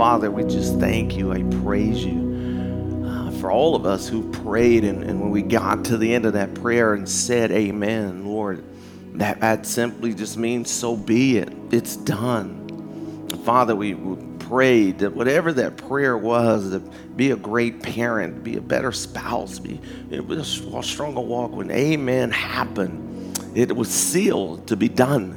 Father, we just thank you. I praise you uh, for all of us who prayed. And, and when we got to the end of that prayer and said, Amen, Lord, that, that simply just means so be it. It's done. Father, we, we prayed that whatever that prayer was, to be a great parent, be a better spouse, be a stronger walk, when amen happened, it was sealed to be done.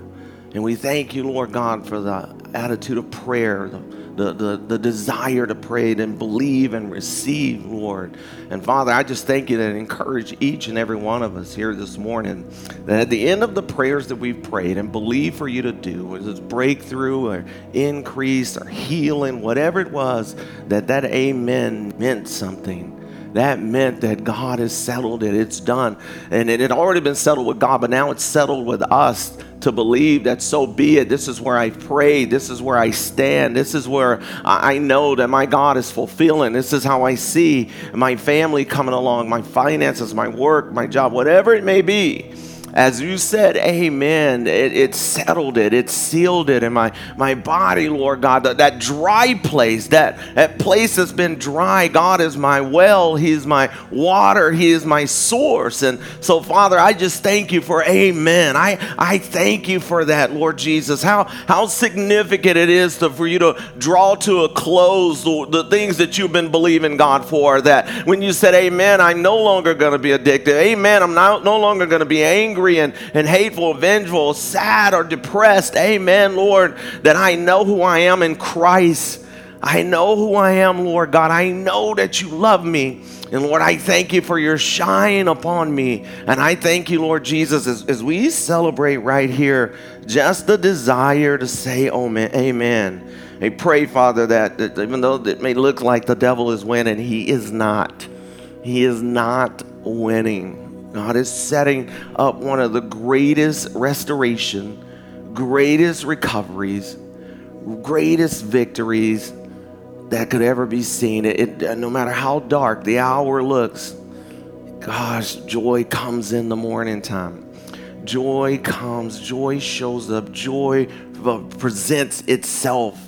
And we thank you, Lord God, for the attitude of prayer, the the, the, the desire to pray and believe and receive, Lord. And Father, I just thank you and encourage each and every one of us here this morning that at the end of the prayers that we've prayed and believe for you to do, whether it's breakthrough or increase or healing, whatever it was, that that amen meant something that meant that God has settled it. It's done. And it had already been settled with God, but now it's settled with us to believe that so be it. This is where I pray. This is where I stand. This is where I know that my God is fulfilling. This is how I see my family coming along, my finances, my work, my job, whatever it may be as you said, Amen, it, it, settled it, it sealed it in my, my body, Lord God. That, that dry place, that, that place that's been dry, God is my well, He's my water, He is my source. And so, Father, I just thank you for Amen. I, I thank you for that, Lord Jesus. How, how significant it is to, for you to draw to a close the, the things that you've been believing God for. That when you said, Amen, I'm no longer going to be addicted. Amen, I'm not, no longer going to be angry angry and, and hateful, vengeful, sad, or depressed. Amen, Lord, that I know who I am in Christ. I know who I am, Lord God. I know that you love me. And Lord, I thank you for your shine upon me. And I thank you, Lord Jesus, as, as we celebrate right here, just the desire to say, amen. I pray, Father, that, that even though it may look like the devil is winning, he is not. He is not winning. God is setting up one of the greatest restoration, greatest recoveries, greatest victories that could ever be seen. It, it, no matter how dark the hour looks, gosh, joy comes in the morning time. Joy comes, joy shows up, joy presents itself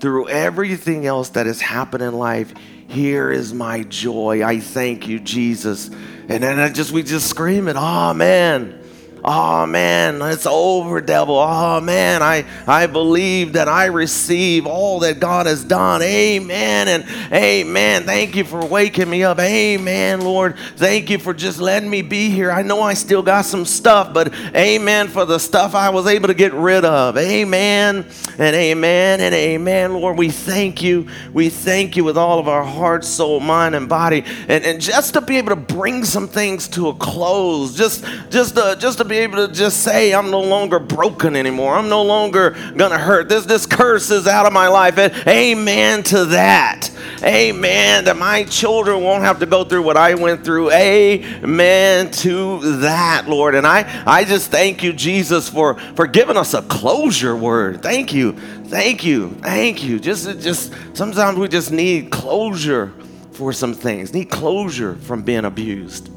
through everything else that has happened in life. Here is my joy. I thank you, Jesus. And then I just we just scream it, oh man. Oh man, it's over, devil. Oh man, I, I believe that I receive all that God has done. Amen and amen. Thank you for waking me up. Amen, Lord. Thank you for just letting me be here. I know I still got some stuff, but amen for the stuff I was able to get rid of. Amen and amen and amen, Lord. We thank you. We thank you with all of our heart, soul, mind, and body. And, and just to be able to bring some things to a close, just just to, just to be able to just say, I'm no longer broken anymore. I'm no longer going to hurt. This, this curse is out of my life. And amen to that. Amen. That my children won't have to go through what I went through. Amen to that, Lord. And I, I just thank you, Jesus, for, for giving us a closure word. Thank you. Thank you. Thank you. Just, just sometimes we just need closure for some things. Need closure from being abused.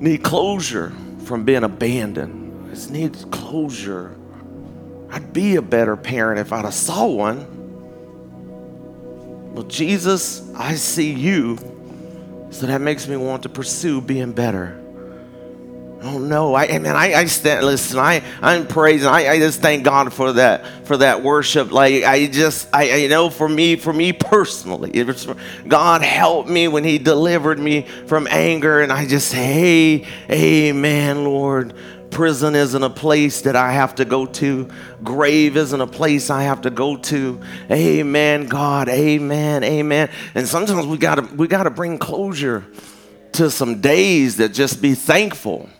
Need closure from being abandoned. It needs closure. I'd be a better parent if I'd have saw one. Well, Jesus, I see you, so that makes me want to pursue being better. Oh no! I man, I, I stand. Listen, I I'm praising. I, I just thank God for that for that worship. Like I just I, I know for me for me personally, it was God helped me when He delivered me from anger, and I just say, hey, Amen, Lord. Prison isn't a place that I have to go to. Grave isn't a place I have to go to. Amen, God. Amen. Amen. And sometimes we gotta we gotta bring closure to some days that just be thankful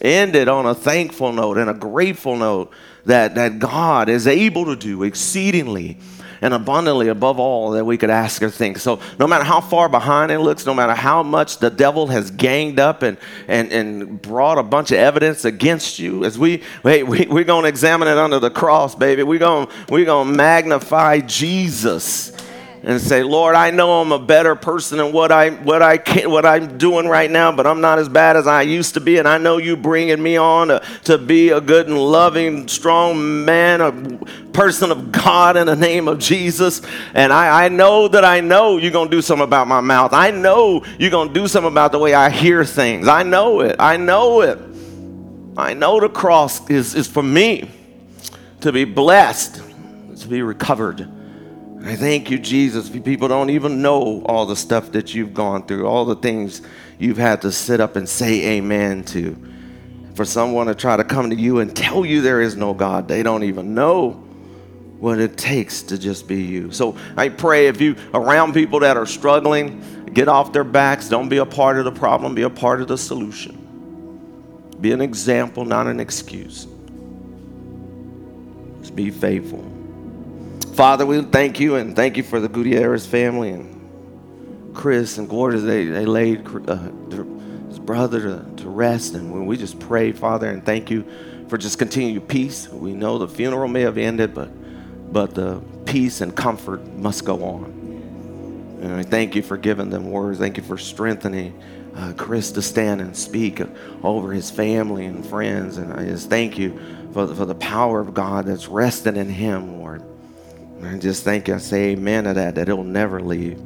ended on a thankful note and a grateful note that, that God is able to do exceedingly and abundantly above all that we could ask or think. So, no matter how far behind it looks, no matter how much the devil has ganged up and, and, and brought a bunch of evidence against you, as we, we, we, we're going to examine it under the cross, baby. We're going we're going to magnify Jesus and say, Lord, I know I'm a better person than what I what I can, what I'm doing right now, but I'm not as bad as I used to be, and I know you bringing me on to, to be a good and loving, strong man, a person of God in the name of Jesus. And I, I know that I know you're gonna do something about my mouth. I know you're gonna do something about the way I hear things. I know it. I know it. I know the cross is, is for me to be blessed, to be recovered. I thank you, Jesus. People don't even know all the stuff that you've gone through, all the things you've had to sit up and say amen to. For someone to try to come to you and tell you there is no God, they don't even know what it takes to just be you. So I pray if you around people that are struggling, get off their backs. Don't be a part of the problem, be a part of the solution. Be an example, not an excuse. Just be faithful. Father, we thank you and thank you for the Gutierrez family and Chris and Gloria. They, they laid uh, his brother to, to rest. And we just pray, Father, and thank you for just continued peace. We know the funeral may have ended, but, but the peace and comfort must go on. And I thank you for giving them words. Thank you for strengthening uh, Chris to stand and speak over his family and friends. And I just thank you for, for the power of God that's resting in him, Lord. I just thank you. I say amen to that, that it'll never leave.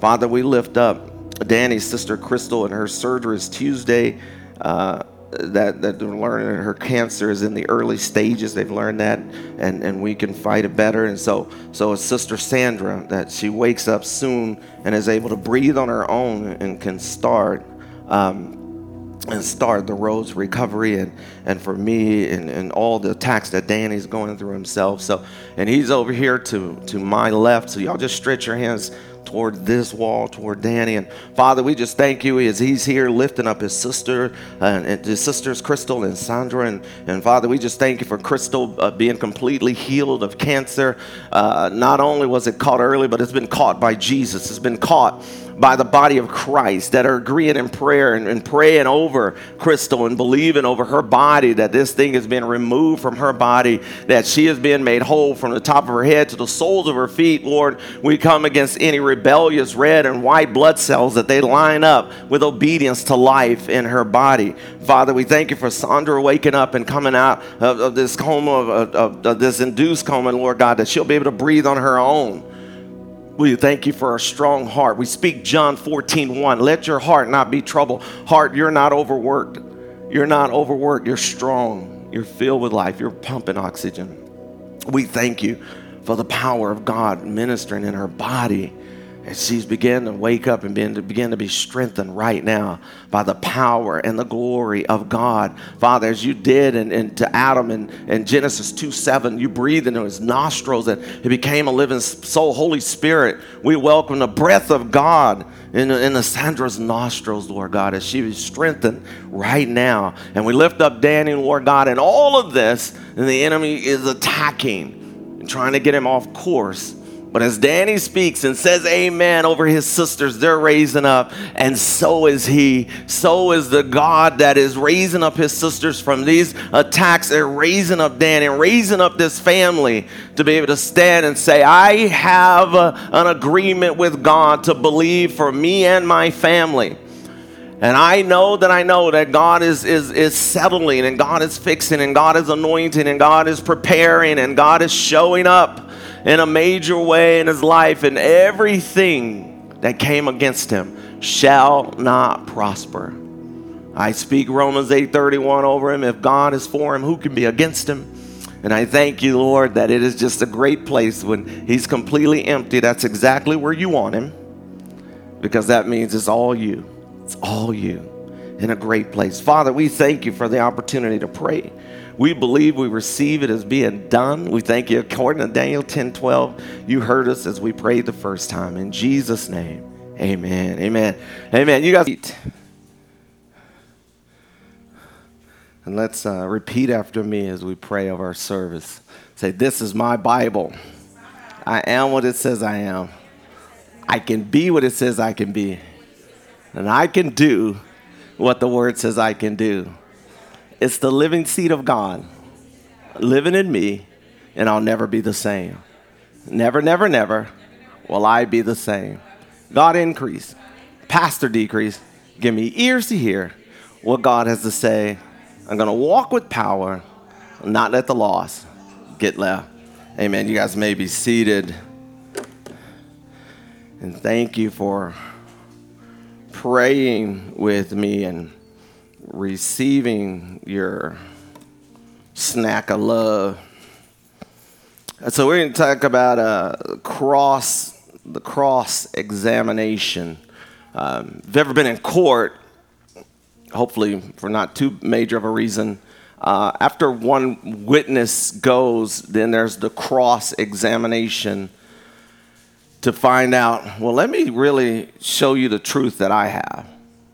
Father, we lift up Danny's sister Crystal, and her surgery is Tuesday. Uh, that, that they're learning her cancer is in the early stages. They've learned that, and, and we can fight it better. And so, so it's Sister Sandra that she wakes up soon and is able to breathe on her own and can start. Um, and start the road's recovery and, and for me and, and all the attacks that Danny's going through himself. So and he's over here to to my left. So y'all just stretch your hands toward this wall, toward Danny. And Father, we just thank you as he's here lifting up his sister uh, and his sisters, Crystal and Sandra. And, and Father, we just thank you for Crystal uh, being completely healed of cancer. Uh, not only was it caught early, but it's been caught by Jesus. It's been caught by the body of Christ that are agreeing in prayer and, and, praying over Crystal and believing over her body that this thing has been removed from her body, that she is being made whole from the top of her head to the soles of her feet. Lord, we come against any rebellious red and white blood cells that they line up with obedience to life in her body. Father, we thank you for Sandra waking up and coming out of, of this coma, of, of, of this induced coma, Lord God, that she'll be able to breathe on her own we thank you for our strong heart. We speak John 14, 1. Let your heart not be troubled. Heart, you're not overworked. You're not overworked. You're strong. You're filled with life. You're pumping oxygen. We thank you for the power of God ministering in our body as she's beginning to wake up and begin to, begin to be strengthened right now by the power and the glory of God. Father, as you did and, and to Adam in, in Genesis 2 7, you breathed into his nostrils and he became a living soul. Holy Spirit, we welcome the breath of God in, in the Sandra's nostrils, Lord God, as she is strengthened right now. And we lift up Danny, Lord God, and all of this, and the enemy is attacking and trying to get him off course. But as Danny speaks and says amen over his sisters, they're raising up, and so is he. So is the God that is raising up his sisters from these attacks. They're raising up Danny, raising up this family to be able to stand and say, I have a, an agreement with God to believe for me and my family. And I know that I know that God is, is, is settling and God is fixing and God is anointing and God is preparing and God is showing up in a major way in his life, and everything that came against him shall not prosper. I speak Romans 8:31 over him. If God is for him, who can be against him? And I thank you, Lord, that it is just a great place when he's completely empty. That's exactly where you want him. Because that means it's all you. It's all you in a great place. Father, we thank you for the opportunity to pray. We believe we receive it as being done. We thank you. According to Daniel 10 12, you heard us as we prayed the first time. In Jesus' name, amen. Amen. Amen. You guys eat. And let's uh, repeat after me as we pray of our service. Say, This is my Bible. I am what it says I am. I can be what it says I can be. And I can do what the word says I can do. It's the living seed of God living in me, and I'll never be the same. Never, never, never will I be the same. God increase, pastor decrease. Give me ears to hear what God has to say. I'm going to walk with power, not let the loss get left. Amen. You guys may be seated. And thank you for praying with me and receiving your snack of love. So we're going to talk about uh, cross, the cross examination. Um, if you've ever been in court, hopefully for not too major of a reason, uh, after one witness goes, then there's the cross examination to find out, well, let me really show you the truth that I have.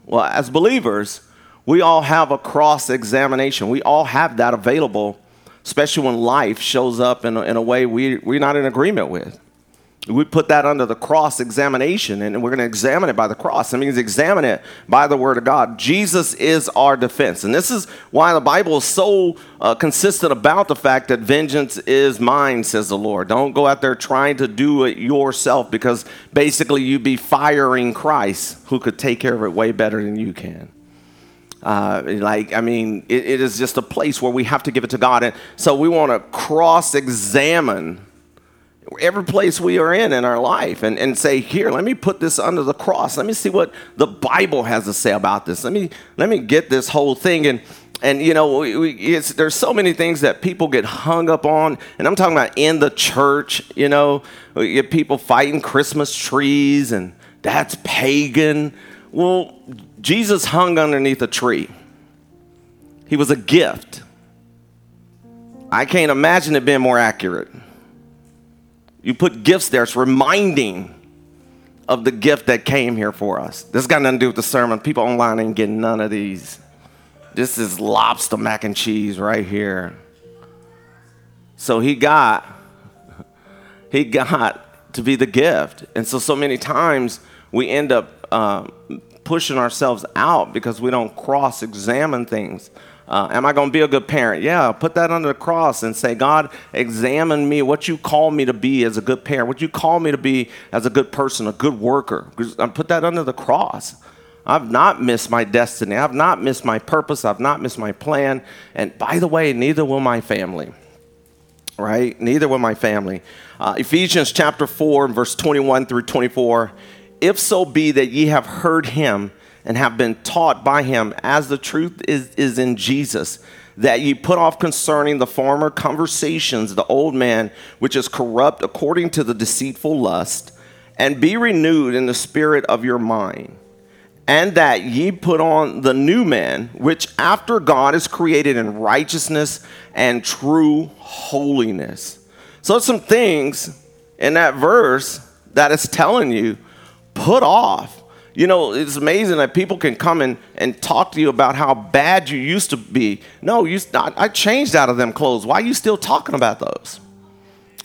Well, as believers, we all have a cross examination. We all have that available, especially when life shows up in a, in a way we, we're not in agreement with. We put that under the cross examination, and we're going to examine it by the cross. That means examine it by the word of God. Jesus is our defense. And this is why the Bible is so uh, consistent about the fact that vengeance is mine, says the Lord. Don't go out there trying to do it yourself because basically you'd be firing Christ, who could take care of it way better than you can. Uh, like, I mean, it, it is just a place where we have to give it to God. And so we want to cross examine every place we are in in our life and, and say, here, let me put this under the cross. Let me see what the Bible has to say about this. Let me, let me get this whole thing. And, and you know, we, we, there's so many things that people get hung up on. And I'm talking about in the church, you know, we get people fighting Christmas trees and that's pagan. Well, Jesus hung underneath a tree. He was a gift. I can't imagine it being more accurate. You put gifts there, it's reminding of the gift that came here for us. This got nothing to do with the sermon. People online ain't getting none of these. This is lobster mac and cheese right here. So he got, he got to be the gift. And so, so many times we end up uh, pushing ourselves out because we don't cross examine things. Uh, am I going to be a good parent? Yeah, put that under the cross and say, God, examine me, what you call me to be as a good parent, what you call me to be as a good person, a good worker. Uh, put that under the cross. I've not missed my destiny. I've not missed my purpose. I've not missed my plan. And by the way, neither will my family. Right? Neither will my family. Uh, Ephesians chapter 4, verse 21 through 24 if so be that ye have heard him and have been taught by him, as the truth is, is in Jesus, that ye put off concerning the former conversations the old man which is corrupt according to the deceitful lust, and be renewed in the spirit of your mind, and that ye put on the new man, which after God is created in righteousness and true holiness. So, some things in that verse that is telling you put off. You know, it's amazing that people can come in and talk to you about how bad you used to be. No, you, I, I changed out of them clothes. Why are you still talking about those?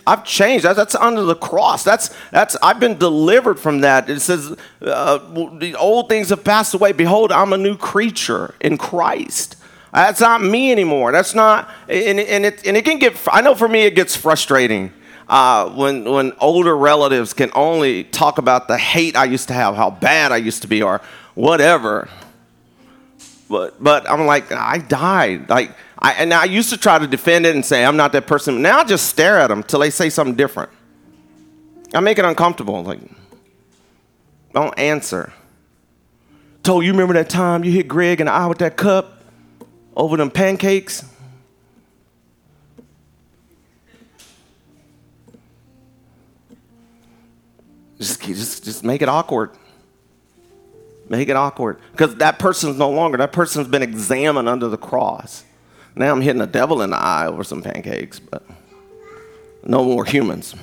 I've changed. That's, that's under the cross. That's that's. I've been delivered from that. It says, uh, "The old things have passed away. Behold, I'm a new creature in Christ." That's not me anymore. That's not. And, and it and it can get. I know for me, it gets frustrating uh, when, when older relatives can only talk about the hate I used to have, how bad I used to be, or whatever. But, but I'm like, I died. Like, I, and I used to try to defend it and say, I'm not that person. Now I just stare at them till they say something different. I make it uncomfortable. Like, don't answer. Told you remember that time you hit Greg in the eye with that cup over them pancakes? Just, just, just make it awkward. Make it awkward. Because that person's no longer, that person's been examined under the cross. Now I'm hitting the devil in the eye over some pancakes, but no more humans.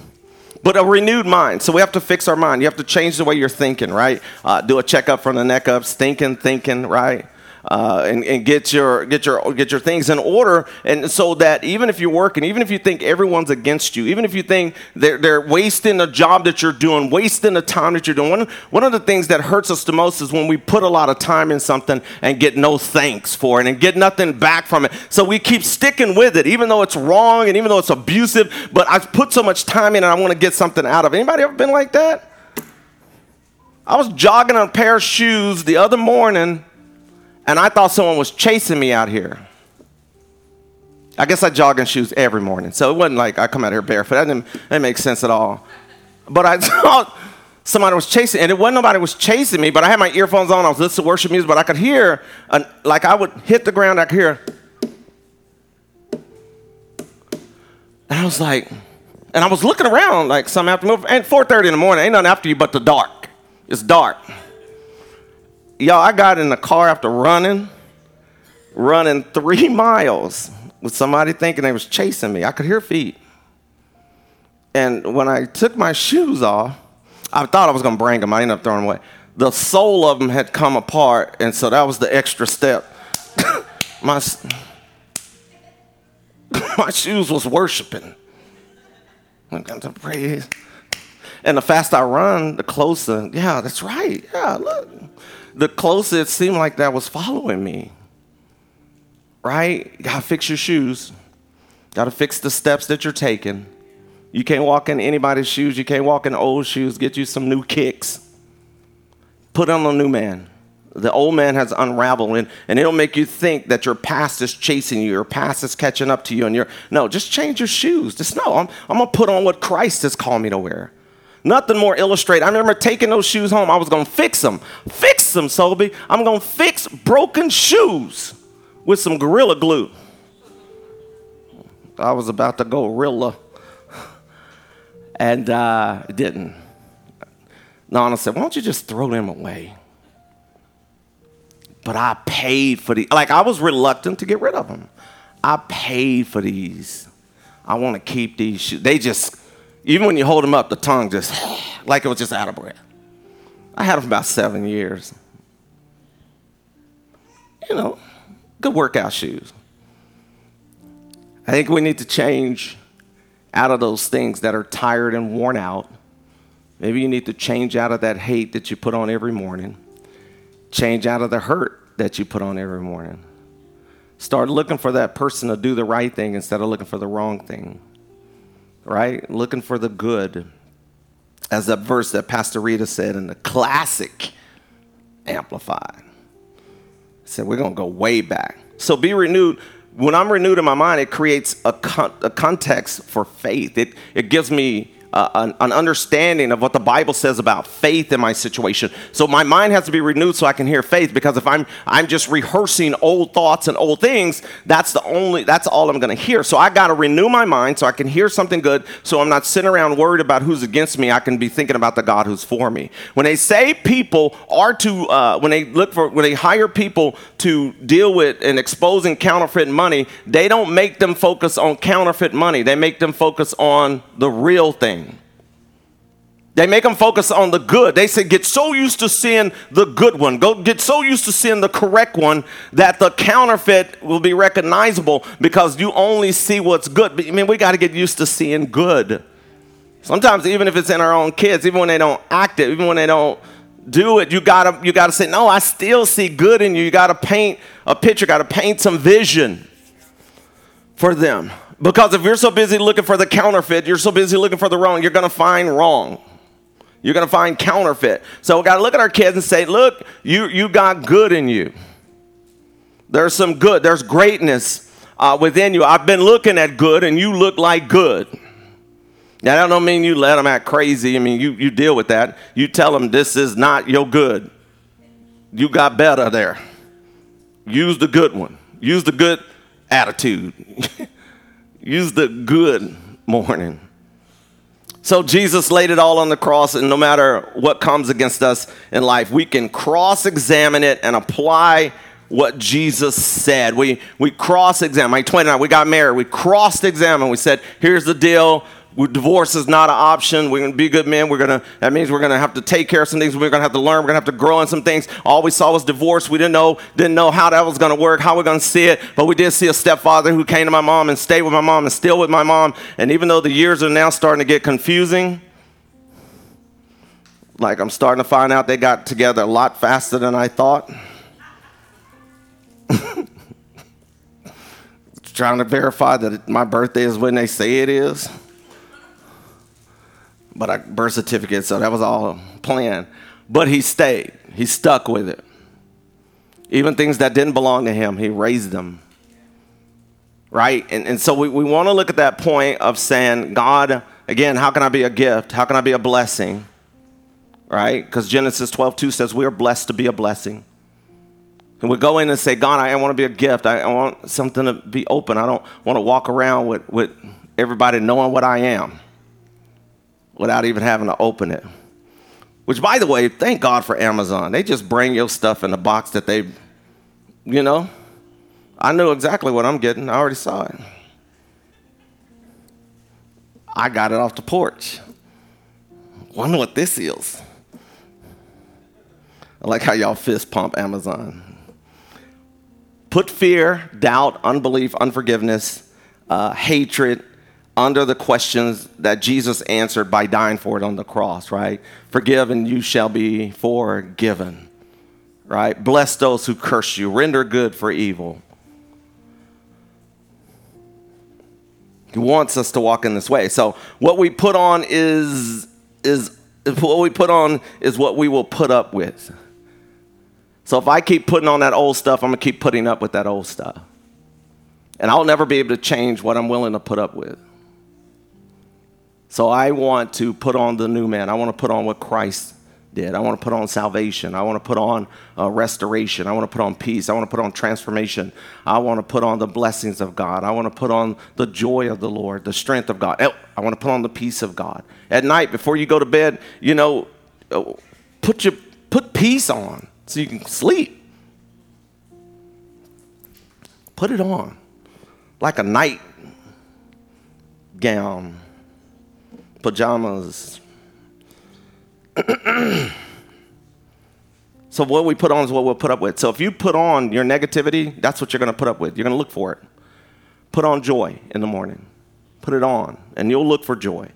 But a renewed mind. So we have to fix our mind. You have to change the way you're thinking, right? Uh, do a checkup from the neck up, thinking, thinking, right? Uh, and, and get your get your get your things in order, and so that even if you're working, even if you think everyone's against you, even if you think they're, they're wasting the job that you're doing, wasting the time that you're doing. One, one of the things that hurts us the most is when we put a lot of time in something and get no thanks for it and get nothing back from it. So we keep sticking with it, even though it's wrong and even though it's abusive. But I've put so much time in, and I want to get something out of it. Anybody ever been like that? I was jogging on a pair of shoes the other morning and I thought someone was chasing me out here. I guess I jog in shoes every morning, so it wasn't like I come out here barefoot. That didn't, that didn't make sense at all. But I thought somebody was chasing, and it wasn't nobody was chasing me. But I had my earphones on. I was listening to worship music, but I could hear, an, like I would hit the ground. I could hear, and I was like, and I was looking around like some afternoon, and 4:30 in the morning, ain't nothing after you but the dark. It's dark y'all, I got in the car after running, running three miles with somebody thinking they was chasing me. I could hear feet. And when I took my shoes off, I thought I was going to bring them. I ended up throwing them away. The sole of them had come apart, and so that was the extra step. my, my shoes was worshiping. I got to praise. And the faster I run, the closer. Yeah, that's right. Yeah, look the closer it seemed like that was following me. Right? Gotta fix your shoes. Gotta fix the steps that you're taking. You can't walk in anybody's shoes. You can't walk in old shoes. Get you some new kicks. Put on a new man. The old man has unraveled, and, and it'll make you think that your past is chasing you, your past is catching up to you, and you're no, just change your shoes. Just no, I'm, I'm gonna put on what Christ has called me to wear. Nothing more illustrate. I remember taking those shoes home. I was to fix them. Fix them, Sobe. I'm going to fix broken shoes with some Gorilla Glue. I was about to go Rilla. And uh, didn't. Nana said, Why don't you just throw them away? But I paid for the, like, I was reluctant to get rid of them. I paid for these. I want to keep these shoes. They just, even when you hold them up, the tongue just, like it was just out of breath. I had them about seven years. You know, good workout shoes. I think we need to change out of those things that are tired and worn out. Maybe you need to change out of that hate that you put on every morning. Change out of the hurt that you put on every morning. Start looking for that person to do the right thing instead of looking for the wrong thing right? Looking for the good. As that verse that Pastor Rita said in the classic Amplified. Said we're going to go way back. So be renewed. When I'm renewed in my mind, it creates a, con- a context for faith. It, it gives me uh, an, an, understanding of what the Bible says about faith in my situation. So my mind has to be renewed so I can hear faith. Because if I'm I'm just rehearsing old thoughts and old things, that's the only that's all I'm going to hear. So I got to renew my mind so I can hear something good. So I'm not sitting around worried about who's against me. I can be thinking about the God who's for me. When they say people are to uh, when they look for when they hire people to deal with and exposing counterfeit money, they don't make them focus on counterfeit money. They make them focus on the real thing. They make them focus on the good. They say, get so used to seeing the good one. Go get so used to seeing the correct one that the counterfeit will be recognizable because you only see what's good. But, I mean, we got to get used to seeing good. Sometimes, even if it's in our own kids, even when they don't act it, even when they don't do it, you gotta you gotta say, no, I still see good in you. You gotta paint a picture, gotta paint some vision for them. Because if you're so busy looking for the counterfeit, you're so busy looking for the wrong, you're gonna find wrong. You're going to find counterfeit. So we got to look at our kids and say, look, you, you got good in you. There's some good, there's greatness uh, within you. I've been looking at good and you look like good. Now, that don't mean you let them act crazy. I mean, you, you deal with that. You tell them this is not your good. You got better there. Use the good one. Use the good attitude. Use the good morning. So Jesus laid it all on the cross, and no matter what comes against us in life, we can cross examine it and apply what Jesus said. We, we cross examine. 29, we got married. We cross examine. We said, here's the deal. Divorce is not an option. We're going to be good men. We're going to, that means we're going to have to take care of some things. We're going to have to learn. We're going to have to grow in some things. All we saw was divorce. We didn't know, didn't know how that was going to work, how we're going to see it. But we did see a stepfather who came to my mom and stayed with my mom and still with my mom. And even though the years are now starting to get confusing, like I'm starting to find out they got together a lot faster than I thought. Trying to verify that my birthday is when they say it is but a birth certificate, so that was all planned. But he stayed, he stuck with it. Even things that didn't belong to him, he raised them. Right? And, and so we, we want to look at that point of saying, God, again, how can I be a gift? How can I be a blessing? Right? Because Genesis 12, 2 says we are blessed to be a blessing. And we go in and say, God, I want to be a gift. I, I want something to be open. I don't want to walk around with, with everybody knowing what I am without even having to open it. Which, by the way, thank God for Amazon. They just bring your stuff in a box that they, you know, I know exactly what I'm getting. I already saw it. I got it off the porch. Wonder what this is. I like how y'all fist pump Amazon. Put fear, doubt, unbelief, unforgiveness, uh, hatred, under the questions that Jesus answered by dying for it on the cross, right? Forgive and you shall be forgiven, right? Bless those who curse you, render good for evil. He wants us to walk in this way. So what we put on is is what we put on is what we will put up with. So if I keep putting on that old stuff, I'm gonna keep putting up with that old stuff. And I'll never be able to change what I'm willing to put up with. So I want to put on the new man. I want to put on what Christ did. I want to put on salvation. I want to put on uh, restoration. I want to put on peace. I want to put on transformation. I want to put on the blessings of God. I want to put on the joy of the Lord, the strength of God. I want to put on the peace of God. At night, before you go to bed, you know, uh, put your put peace on so you can sleep. Put it on like a night gown pajamas. so what we put on is what we'll put up with. So if you put on your negativity, that's what you're going to put up with. You're going to look for it. Put on joy in the morning. Put it on, and you'll look for joy.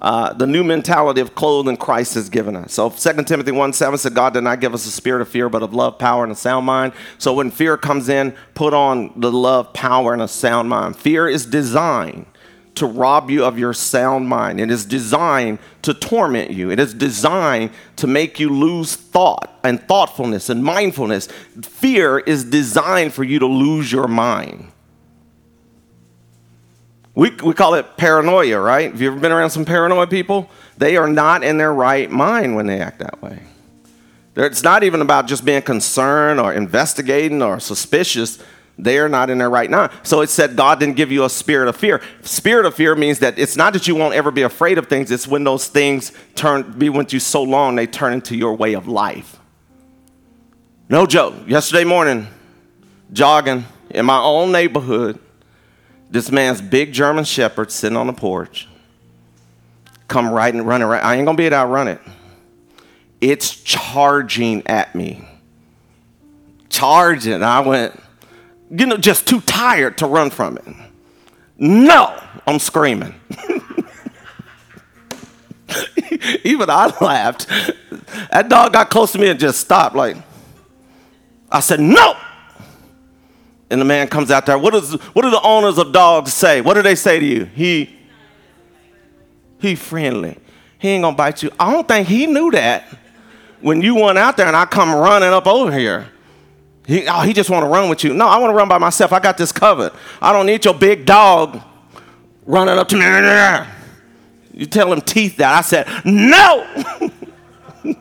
Uh, the new mentality of clothing Christ has given us. So 2 Timothy 1 7 said, God did not give us a spirit of fear, but of love, power, and a sound mind. So when fear comes in, put on the love, power, and a sound mind. Fear is designed to rob you of your sound mind. It is designed to torment you. It is designed to make you lose thought and thoughtfulness and mindfulness. Fear is designed for you to lose your mind. We, we call it paranoia, right? Have you ever been around some paranoid people? They are not in their right mind when they act that way. It's not even about just being concerned or investigating or suspicious. They are not in there right now. So it said God didn't give you a spirit of fear. Spirit of fear means that it's not that you won't ever be afraid of things, it's when those things turn be with you so long they turn into your way of life. No joke. Yesterday morning, jogging in my own neighborhood, this man's big German shepherd sitting on the porch. Come right and run around. I ain't gonna be able to outrun it. It's charging at me. Charging. I went, you know, just too tired to run from it. No, I'm screaming. Even I laughed. That dog got close to me and just stopped. Like, I said, no. And the man comes out there. What, is, what do the owners of dogs say? What do they say to you? He, he friendly. He ain't gonna bite you. I don't think he knew that when you went out there and I come running up over here. He, oh, he just want to run with you. No, I want to run by myself. I got this covered. I don't need your big dog running up to me. You tell him teeth that. I said, no.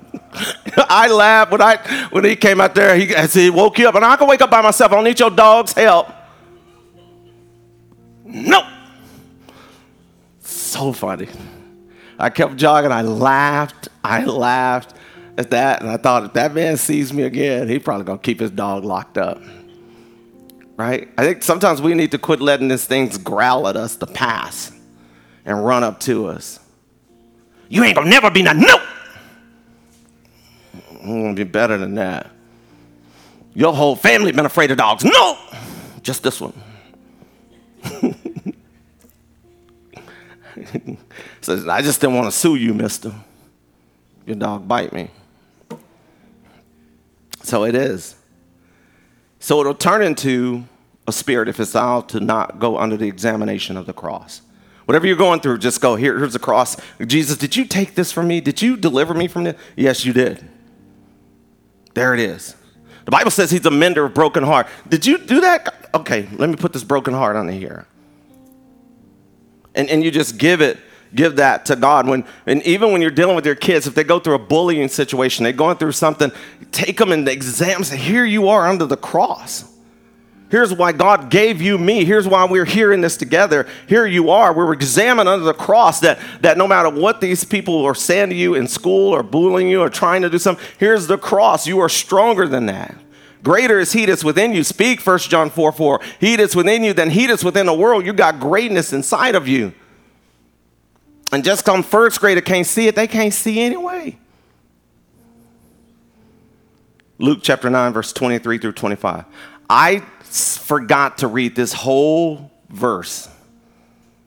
I laughed when I when he came out there. He, he woke you up, and I can wake up by myself. I don't need your dog's help. No. So funny. I kept jogging. I laughed. I laughed at that, and I thought if that man sees me again, he probably gonna keep his dog locked up. Right? I think sometimes we need to quit letting these things growl at us to pass and run up to us. You ain't gonna never be nothing. Nope. Mm, I'm gonna be better than that. Your whole family been afraid of dogs. No, just this one. Says, I just didn't want to sue you, mister. Your dog bite me. So it is. So it'll turn into a spirit if it's allowed to not go under the examination of the cross. Whatever you're going through, just go, Here, here's the cross. Jesus, did you take this from me? Did you deliver me from this? Yes, you did. There it is. The Bible says he's a mender of broken heart. Did you do that? Okay, let me put this broken heart on here. And, and you just give it, give that to God. When, and even when you're dealing with your kids, if they go through a bullying situation, they're going through something, take them in the exam, say, here you are under the cross. Here's why God gave you me. Here's why we're here in this together. Here you are. We're examined under the cross that, that no matter what these people are saying to you in school or bullying you or trying to do something, here's the cross. You are stronger than that. Greater is he that's within you. Speak 1 John 4 4. He that's within you than he that's within the world. You got greatness inside of you. And just come first grader can't see it, they can't see anyway. Luke chapter 9, verse 23 through 25. I forgot to read this whole verse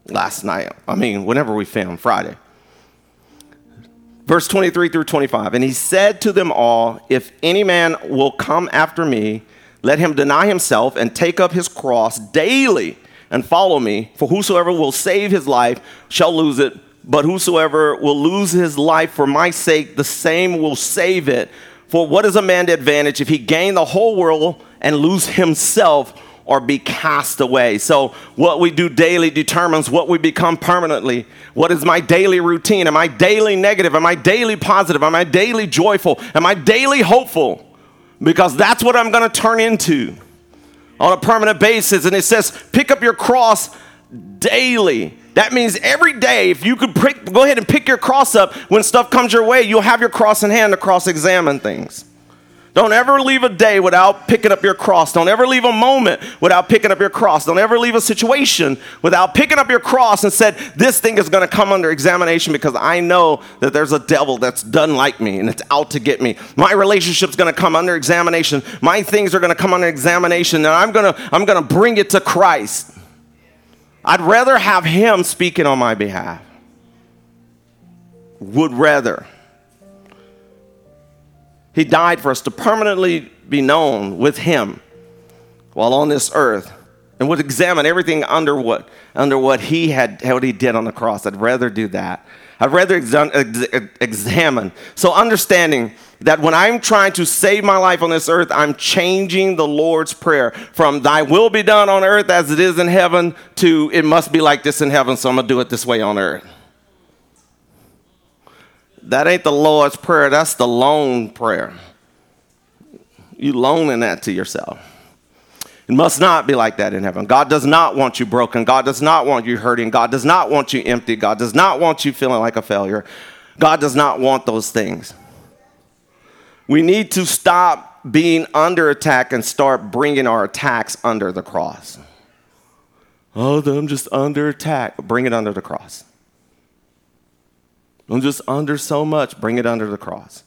last night. I mean, whenever we filmed, Friday. Verse 23 through 25. And he said to them all, If any man will come after me, let him deny himself and take up his cross daily and follow me. For whosoever will save his life shall lose it, but whosoever will lose his life for my sake, the same will save it. For what is a man to advantage if he gain the whole world and lose himself or be cast away. So, what we do daily determines what we become permanently. What is my daily routine? Am I daily negative? Am I daily positive? Am I daily joyful? Am I daily hopeful? Because that's what I'm going to turn into on a permanent basis. And it says, pick up your cross daily. That means every day, if you could go ahead and pick your cross up when stuff comes your way, you'll have your cross in hand to cross examine things. Don't ever leave a day without picking up your cross. Don't ever leave a moment without picking up your cross. Don't ever leave a situation without picking up your cross and said, This thing is going to come under examination because I know that there's a devil that's done like me and it's out to get me. My relationship's going to come under examination. My things are going to come under examination and I'm going to I'm going to bring it to Christ. I'd rather have him speaking on my behalf. Would rather. He died for us to permanently be known with Him while on this earth and would examine everything under what under what he had what he did on the cross i'd rather do that i'd rather examine so understanding that when i'm trying to save my life on this earth i'm changing the lord's prayer from thy will be done on earth as it is in heaven to it must be like this in heaven so i'm going to do it this way on earth that ain't the Lord's prayer, that's the loan prayer. You loaning that to yourself. It must not be like that in heaven. God does not want you broken. God does not want you hurting. God does not want you empty. God does not want you feeling like a failure. God does not want those things. We need to stop being under attack and start bringing our attacks under the cross. Oh, I'm just under attack. Bring it under the cross. Don't just under so much, bring it under the cross.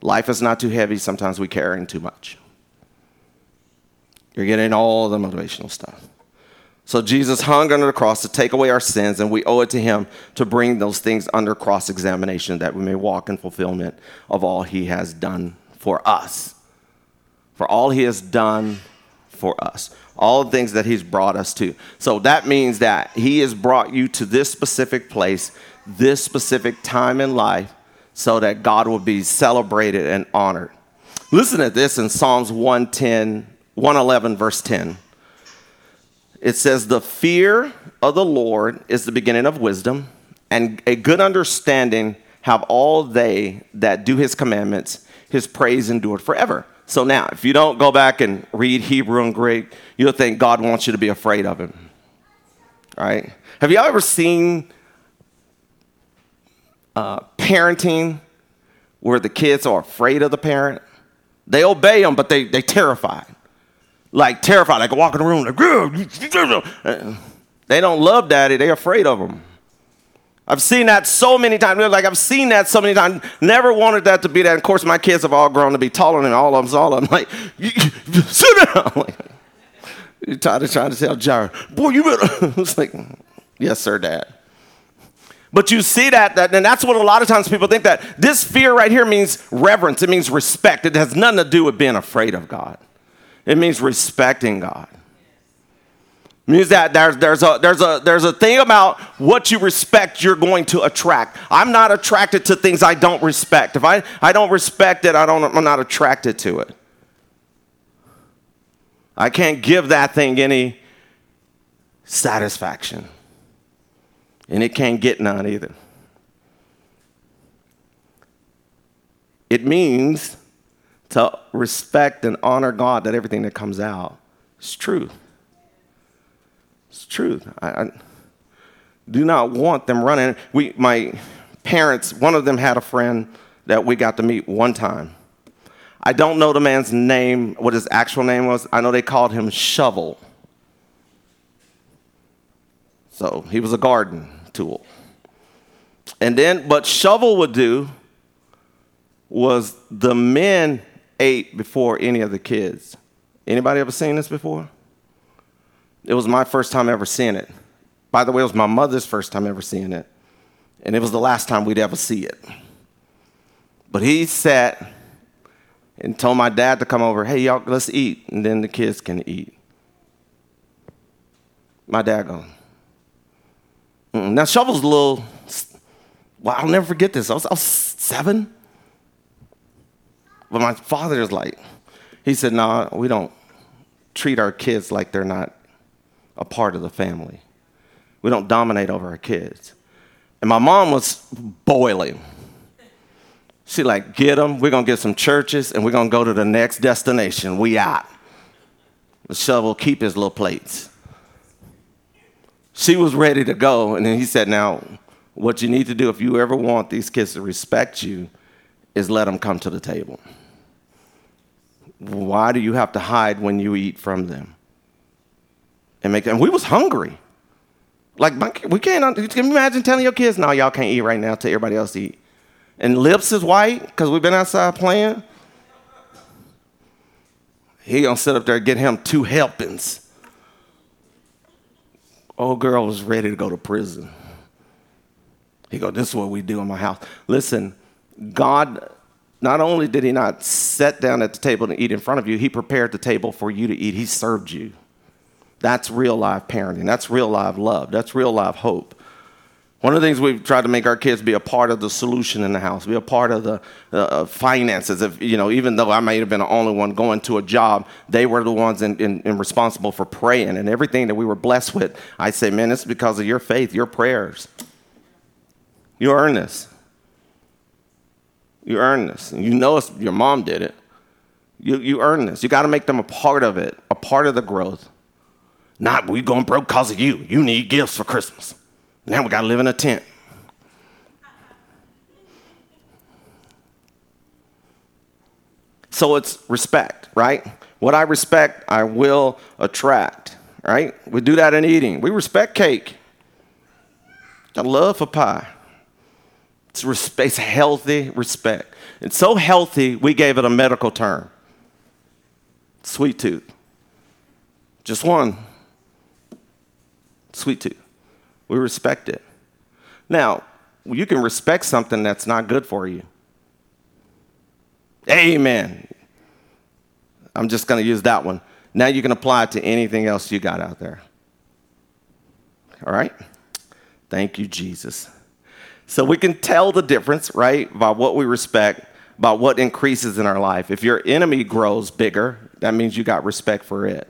Life is not too heavy. Sometimes we carry too much. You're getting all the motivational stuff. So Jesus hung under the cross to take away our sins, and we owe it to him to bring those things under cross examination that we may walk in fulfillment of all he has done for us. For all he has done for us. All the things that he's brought us to. So that means that he has brought you to this specific place this specific time in life so that God will be celebrated and honored. Listen to this in Psalms 110, 111, verse 10. It says, The fear of the Lord is the beginning of wisdom, and a good understanding have all they that do his commandments. His praise endured forever. So now, if you don't go back and read Hebrew and Greek, you'll think God wants you to be afraid of him. Right? Have you ever seen uh, parenting where the kids are afraid of the parent. They obey them, but they they terrified, like terrified. Like walk in the room, like they don't love daddy. They're afraid of him. I've seen that so many times. Like I've seen that so many times. Never wanted that to be that. Of course, my kids have all grown to be taller than all of them. So all of them like, sit down. You try to trying to tell Jared, boy, you better. it's like, yes, sir, Dad. But you see that, that, and that's what a lot of times people think that this fear right here means reverence. It means respect. It has nothing to do with being afraid of God. It means respecting God. It means that there's, there's, a, there's, a, there's a thing about what you respect you're going to attract. I'm not attracted to things I don't respect. If I, I don't respect it, I don't, I'm not attracted to it. I can't give that thing any satisfaction and it can't get none either. It means to respect and honor God that everything that comes out is true. It's true. I, I do not want them running. We, my parents, one of them had a friend that we got to meet one time. I don't know the man's name, what his actual name was. I know they called him Shovel. So he was a garden tool. And then, what Shovel would do was the men ate before any of the kids. Anybody ever seen this before? It was my first time ever seeing it. By the way, it was my mother's first time ever seeing it. And it was the last time we'd ever see it. But he sat and told my dad to come over, hey, y'all, let's eat, and then the kids can eat. My dad Mm-mm. Now, Shovel's a little, well, I'll never forget this. I was, I was seven. But my father is like, he said, no, nah, we don't treat our kids like they're not a part of the family. We don't dominate over our kids. And my mom was boiling. She like, get them, we're gonna get some churches, and we're gonna go to the next destination. We out. The shovel keep his little plates she was ready to go. And then he said, Now, what you need to do if you ever want these kids to respect you is let them come to the table. Why do you have to hide when you eat from them? And make and we was hungry. Like we can't. Can you imagine telling your kids, "No, y'all can't eat right now. Till everybody else eat." And lips is white because we've been outside playing. He gonna sit up there and get him two helpings. Old girl was ready to go to prison. He go, this is what we do in my house. Listen, God, not only did he not sit down at the table and eat in front of you, he prepared the table for you to eat. He served you. That's real life parenting. That's real life love. That's real life hope. One of the things we've tried to make our kids be a part of the solution in the house, be a part of the uh, finances. If, you know, even though I may have been the only one going to a job, they were the ones in, in, in responsible for praying and everything that we were blessed with. I say, man, it's because of your faith, your prayers. You earn this. You earn this. And You know it's your mom did it. You, you earn this. You got to make them a part of it, a part of the growth. Not we going broke because of you. You need gifts for Christmas. Now we got to live in a tent. So it's respect, right? What I respect, I will attract, right? We do that in eating. We respect cake. I love for pie. It's, respect, it's healthy respect. It's so healthy, we gave it a medical term sweet tooth. Just one. Sweet tooth. We respect it. Now, you can respect something that's not good for you. Amen. I'm just going to use that one. Now you can apply it to anything else you got out there. All right? Thank you, Jesus. So we can tell the difference, right, by what we respect, by what increases in our life. If your enemy grows bigger, that means you got respect for it.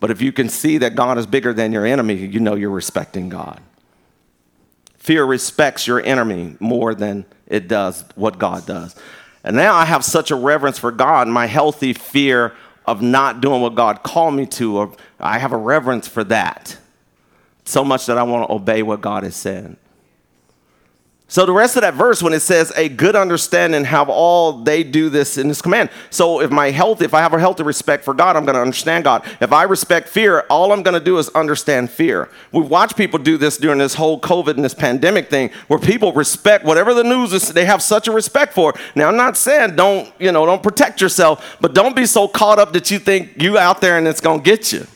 But if you can see that God is bigger than your enemy, you know you're respecting God. Fear respects your enemy more than it does what God does. And now I have such a reverence for God, my healthy fear of not doing what God called me to, I have a reverence for that. So much that I want to obey what God has said. So the rest of that verse, when it says a good understanding, have all they do this in this command. So if my health, if I have a healthy respect for God, I'm going to understand God. If I respect fear, all I'm going to do is understand fear. We watch people do this during this whole COVID and this pandemic thing, where people respect whatever the news is. They have such a respect for. Now I'm not saying don't you know don't protect yourself, but don't be so caught up that you think you out there and it's going to get you.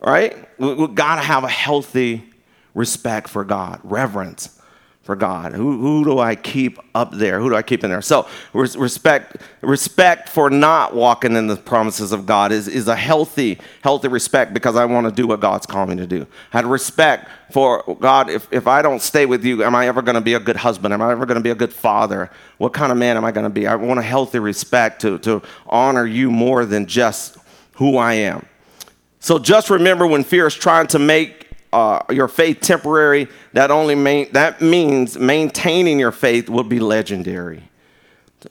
Right? We, we got to have a healthy respect for God, reverence for God. Who, who do I keep up there? Who do I keep in there? So respect, respect for not walking in the promises of God is, is a healthy, healthy respect because I want to do what God's called me to do. I had respect for God. If, if I don't stay with you, am I ever going to be a good husband? Am I ever going to be a good father? What kind of man am I going to be? I want a healthy respect to, to honor you more than just who I am. So just remember when fear is trying to make uh, your faith temporary, that only main, that means maintaining your faith will be legendary.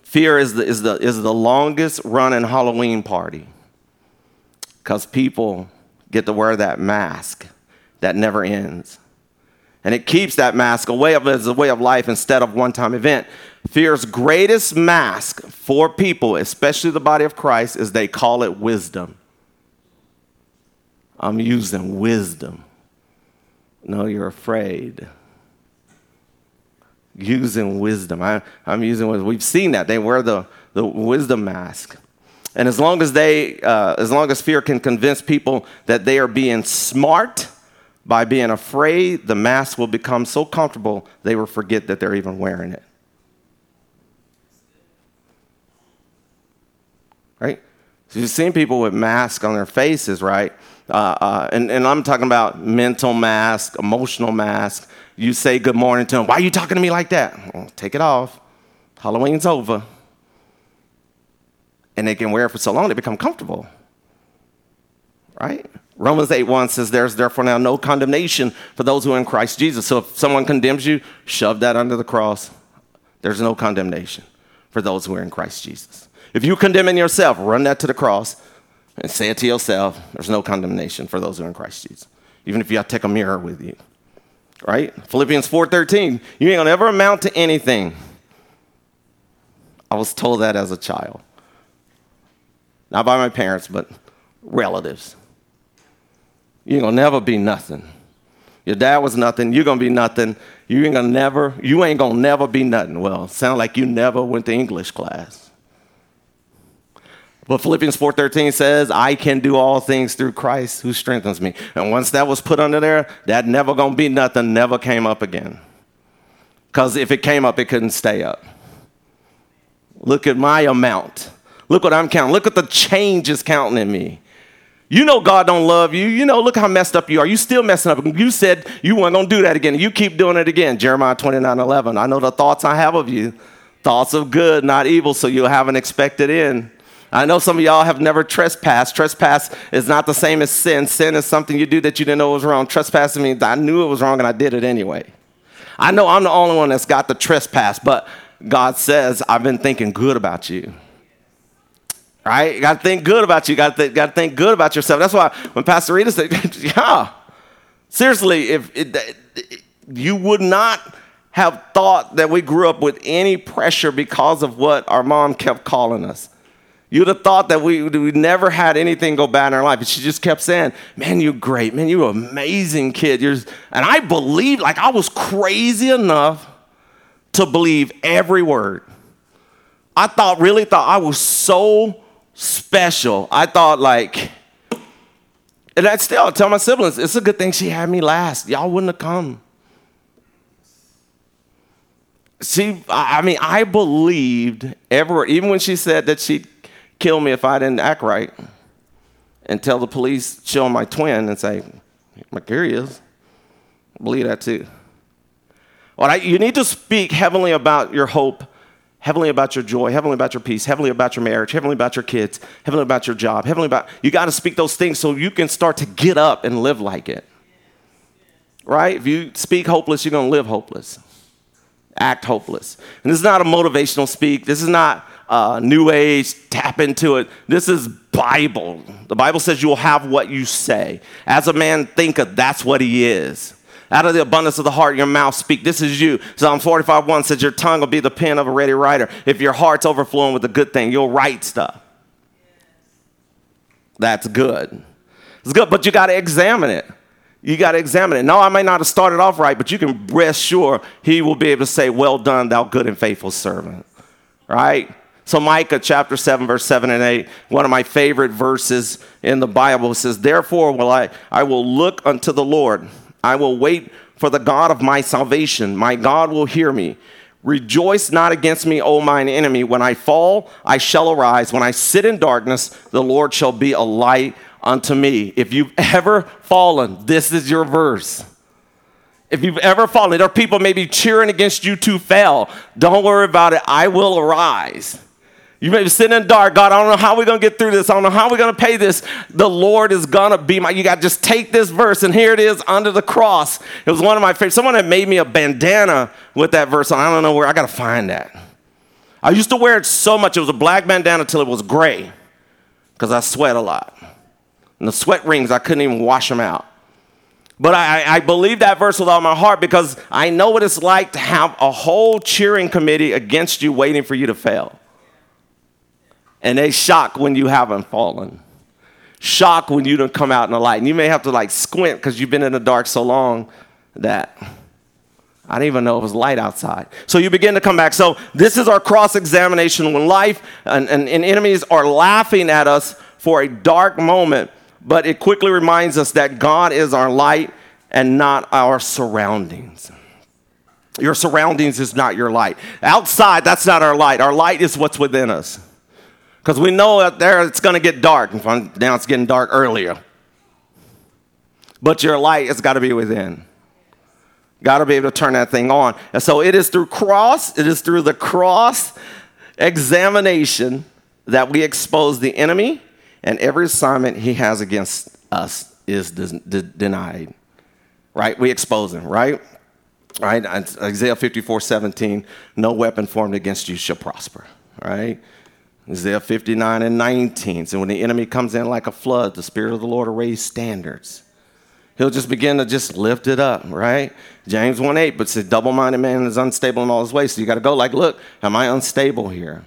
Fear is the, is the, is the longest running Halloween party because people get to wear that mask that never ends. And it keeps that mask away of as a way of life instead of one time event. Fear's greatest mask for people, especially the body of Christ, is they call it wisdom. I'm using wisdom. No, you're afraid. Using wisdom. I, am using wisdom. We've seen that. They wear the, the wisdom mask. And as long as they, uh, as long as fear can convince people that they are being smart by being afraid, the mask will become so comfortable they will forget that they're even wearing it. Right? So you've seen people with masks on their faces, right? Uh, uh, and, and I'm talking about mental mask, emotional mask. You say good morning to them. Why are you talking to me like that? Well, take it off. Halloween's over. And they can wear it for so long they become comfortable. Right? Romans 8 1 says, There's therefore now no condemnation for those who are in Christ Jesus. So if someone condemns you, shove that under the cross. There's no condemnation for those who are in Christ Jesus. If you're condemning yourself, run that to the cross and say it to yourself there's no condemnation for those who are in Christ Jesus. Even if you have to take a mirror with you. Right? Philippians 4:13. You ain't gonna ever amount to anything. I was told that as a child. Not by my parents, but relatives. You ain't gonna never be nothing. Your dad was nothing, you're gonna be nothing. You ain't gonna never, you ain't gonna never be nothing. Well, sound like you never went to English class. But Philippians 4:13 says, "I can do all things through Christ who strengthens me." And once that was put under there, that never gonna be nothing. Never came up again. Because if it came up, it couldn't stay up. Look at my amount. Look what I'm counting. Look at the changes counting in me. You know God don't love you. You know, look how messed up you are. You still messing up. You said you weren't gonna do that again. You keep doing it again. Jeremiah 29, 11. I know the thoughts I have of you. Thoughts of good, not evil, so you'll have an expected end. I know some of y'all have never trespassed. Trespass is not the same as sin. Sin is something you do that you didn't know was wrong. Trespassing means I knew it was wrong and I did it anyway. I know I'm the only one that's got the trespass, but God says, I've been thinking good about you. Right? You got to think good about you. Got to th- think good about yourself. That's why when Pastor Rita said, yeah, seriously, if it, it, you would not have thought that we grew up with any pressure because of what our mom kept calling us. You'd have thought that we, we never had anything go bad in our life. But she just kept saying, Man, you're great. Man, you're an amazing kid. You're, and I believed, like, I was crazy enough to believe every word. I thought, really thought I was so special. I thought, like, and I still tell my siblings, it's a good thing she had me last. Y'all wouldn't have come. See, I mean, I believed every even when she said that she'd kill me if I didn't act right and tell the police, show my twin, and say, he is. Believe that too. All right, you need to speak heavenly about your hope, heavenly about your joy, heavenly about your peace, heavenly about your marriage, heavenly about your kids, heavenly about your job, heavenly about, you got to speak those things so you can start to get up and live like it. Right? If you speak hopeless, you're going to live hopeless, act hopeless. And this is not a motivational speak. This is not uh, new age, tap into it. This is Bible. The Bible says you will have what you say. As a man thinketh, that's what he is. Out of the abundance of the heart, your mouth speak. This is you. Psalm 45 1 says, Your tongue will be the pen of a ready writer. If your heart's overflowing with a good thing, you'll write stuff. That's good. It's good, but you got to examine it. You got to examine it. No, I may not have started off right, but you can rest sure he will be able to say, Well done, thou good and faithful servant. Right? So, Micah chapter 7, verse 7 and 8, one of my favorite verses in the Bible says, Therefore will I, I will look unto the Lord. I will wait for the God of my salvation. My God will hear me. Rejoice not against me, O mine enemy. When I fall, I shall arise. When I sit in darkness, the Lord shall be a light unto me. If you've ever fallen, this is your verse. If you've ever fallen, there are people maybe cheering against you to fail. Don't worry about it. I will arise. You may be sitting in dark. God, I don't know how we're to get through this. I don't know how we're to pay this. The Lord is to be my. You got just take this verse, and here it is under the cross. It was one of my favorites. Someone had made me a bandana with that verse on. I don't know where. I got to find that. I used to wear it so much. It was a black bandana till it was gray because I sweat a lot. And the sweat rings, I couldn't even wash them out. But I, I, believe that verse with all my heart because I know what it's like to have a whole cheering committee against you waiting for you to fail and they shock when you haven't fallen. Shock when you don't come out in the light. And you may have to like squint because you've been in the dark so long that I didn't even know it was light outside. So you begin to come back. So this is our cross examination when life and, and, and enemies are laughing at us for a dark moment, but it quickly reminds us that God is our light and not our surroundings. Your surroundings is not your light. Outside, that's not our light. Our light is what's within us. Because we know out there it's going to get dark. Now it's getting dark earlier. But your light has got to be within. Got to be able to turn that thing on. And so it is through cross, it is through the cross examination that we expose the enemy, and every assignment he has against us is denied. Right? We expose him, right? Right? Isaiah 54 17, no weapon formed against you shall prosper. Right? Isaiah 59 and 19. So when the enemy comes in like a flood, the Spirit of the Lord will raise standards. He'll just begin to just lift it up, right? James 1 8, but says, double minded man is unstable in all his ways. So you got to go, like, look, am I unstable here?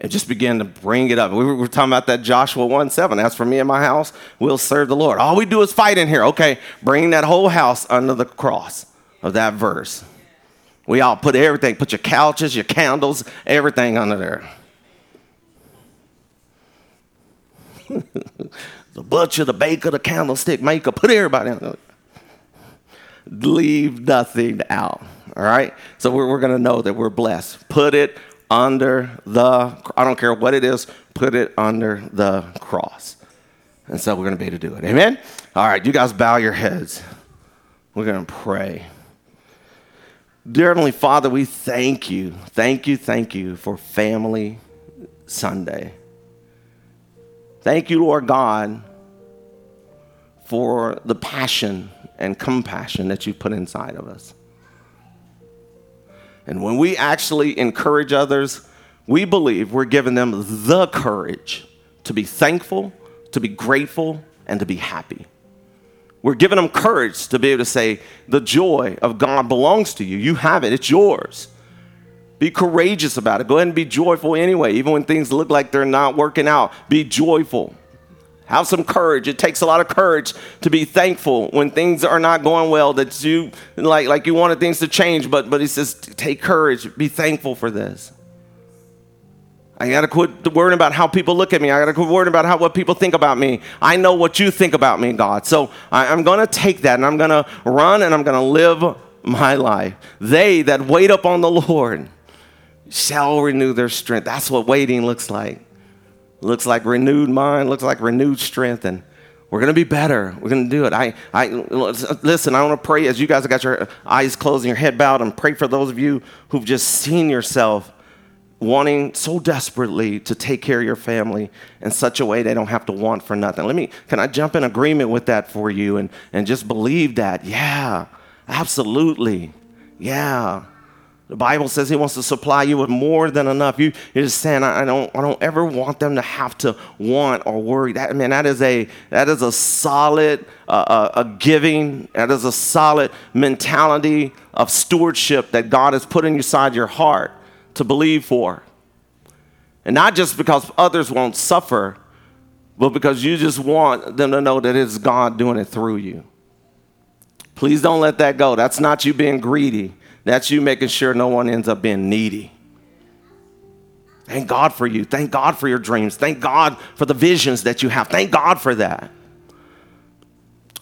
And just begin to bring it up. We were talking about that Joshua 1 7. As for me and my house, we'll serve the Lord. All we do is fight in here. Okay, bring that whole house under the cross of that verse. We all put everything, put your couches, your candles, everything under there. the butcher, the baker, the candlestick maker, put everybody under there. Leave nothing out. All right? So we're, we're going to know that we're blessed. Put it under the, I don't care what it is, put it under the cross. And so we're going to be able to do it. Amen? All right, you guys bow your heads. We're going to pray. Dear Heavenly Father, we thank you, thank you, thank you for Family Sunday. Thank you, Lord God, for the passion and compassion that you put inside of us. And when we actually encourage others, we believe we're giving them the courage to be thankful, to be grateful, and to be happy. We're giving them courage to be able to say, the joy of God belongs to you. You have it, it's yours. Be courageous about it. Go ahead and be joyful anyway, even when things look like they're not working out. Be joyful. Have some courage. It takes a lot of courage to be thankful when things are not going well, that you like, like you wanted things to change, but, but he says, take courage, be thankful for this. I got to quit worrying about how people look at me. I got to quit worrying about how what people think about me. I know what you think about me, God. So I, am going to take that and I'm going to run and I'm going to live my life. They that wait upon the Lord shall renew their strength. That's what waiting looks like. Looks like renewed mind, looks like renewed strength, and we're going to be better. We're going to do it. I, I, listen, I want to pray as you guys have got your eyes closed and your head bowed and pray for those of you who've just seen yourself wanting so desperately to take care of your family in such a way they don't have to want for nothing. Let me, can I jump in agreement with that for you and, and just believe that? Yeah, absolutely. Yeah. The Bible says He wants to supply you with more than enough. You, you're just saying, I, I don't, I don't ever want them to have to want or worry. That man, that is a that is a solid uh, uh, a giving. That is a solid mentality of stewardship that God has put inside your heart to believe for, and not just because others won't suffer, but because you just want them to know that it's God doing it through you. Please don't let that go. That's not you being greedy. That's you making sure no one ends up being needy. Thank God for you. Thank God for your dreams. Thank God for the visions that you have. Thank God for that.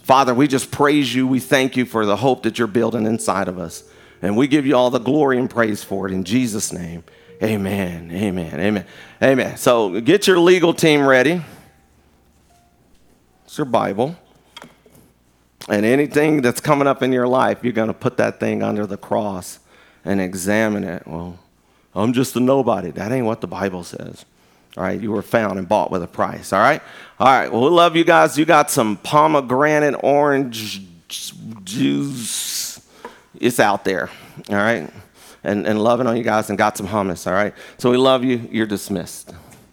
Father, we just praise you. We thank you for the hope that you're building inside of us. And we give you all the glory and praise for it in Jesus' name. Amen. Amen. Amen. Amen. So get your legal team ready. It's your Bible. And anything that's coming up in your life, you're going to put that thing under the cross and examine it. Well, I'm just a nobody. That ain't what the Bible says. All right, you were found and bought with a price. All right, all right. Well, we love you guys. You got some pomegranate orange juice. It's out there. All right, and and loving on you guys and got some hummus. All right. So we love you. You're dismissed.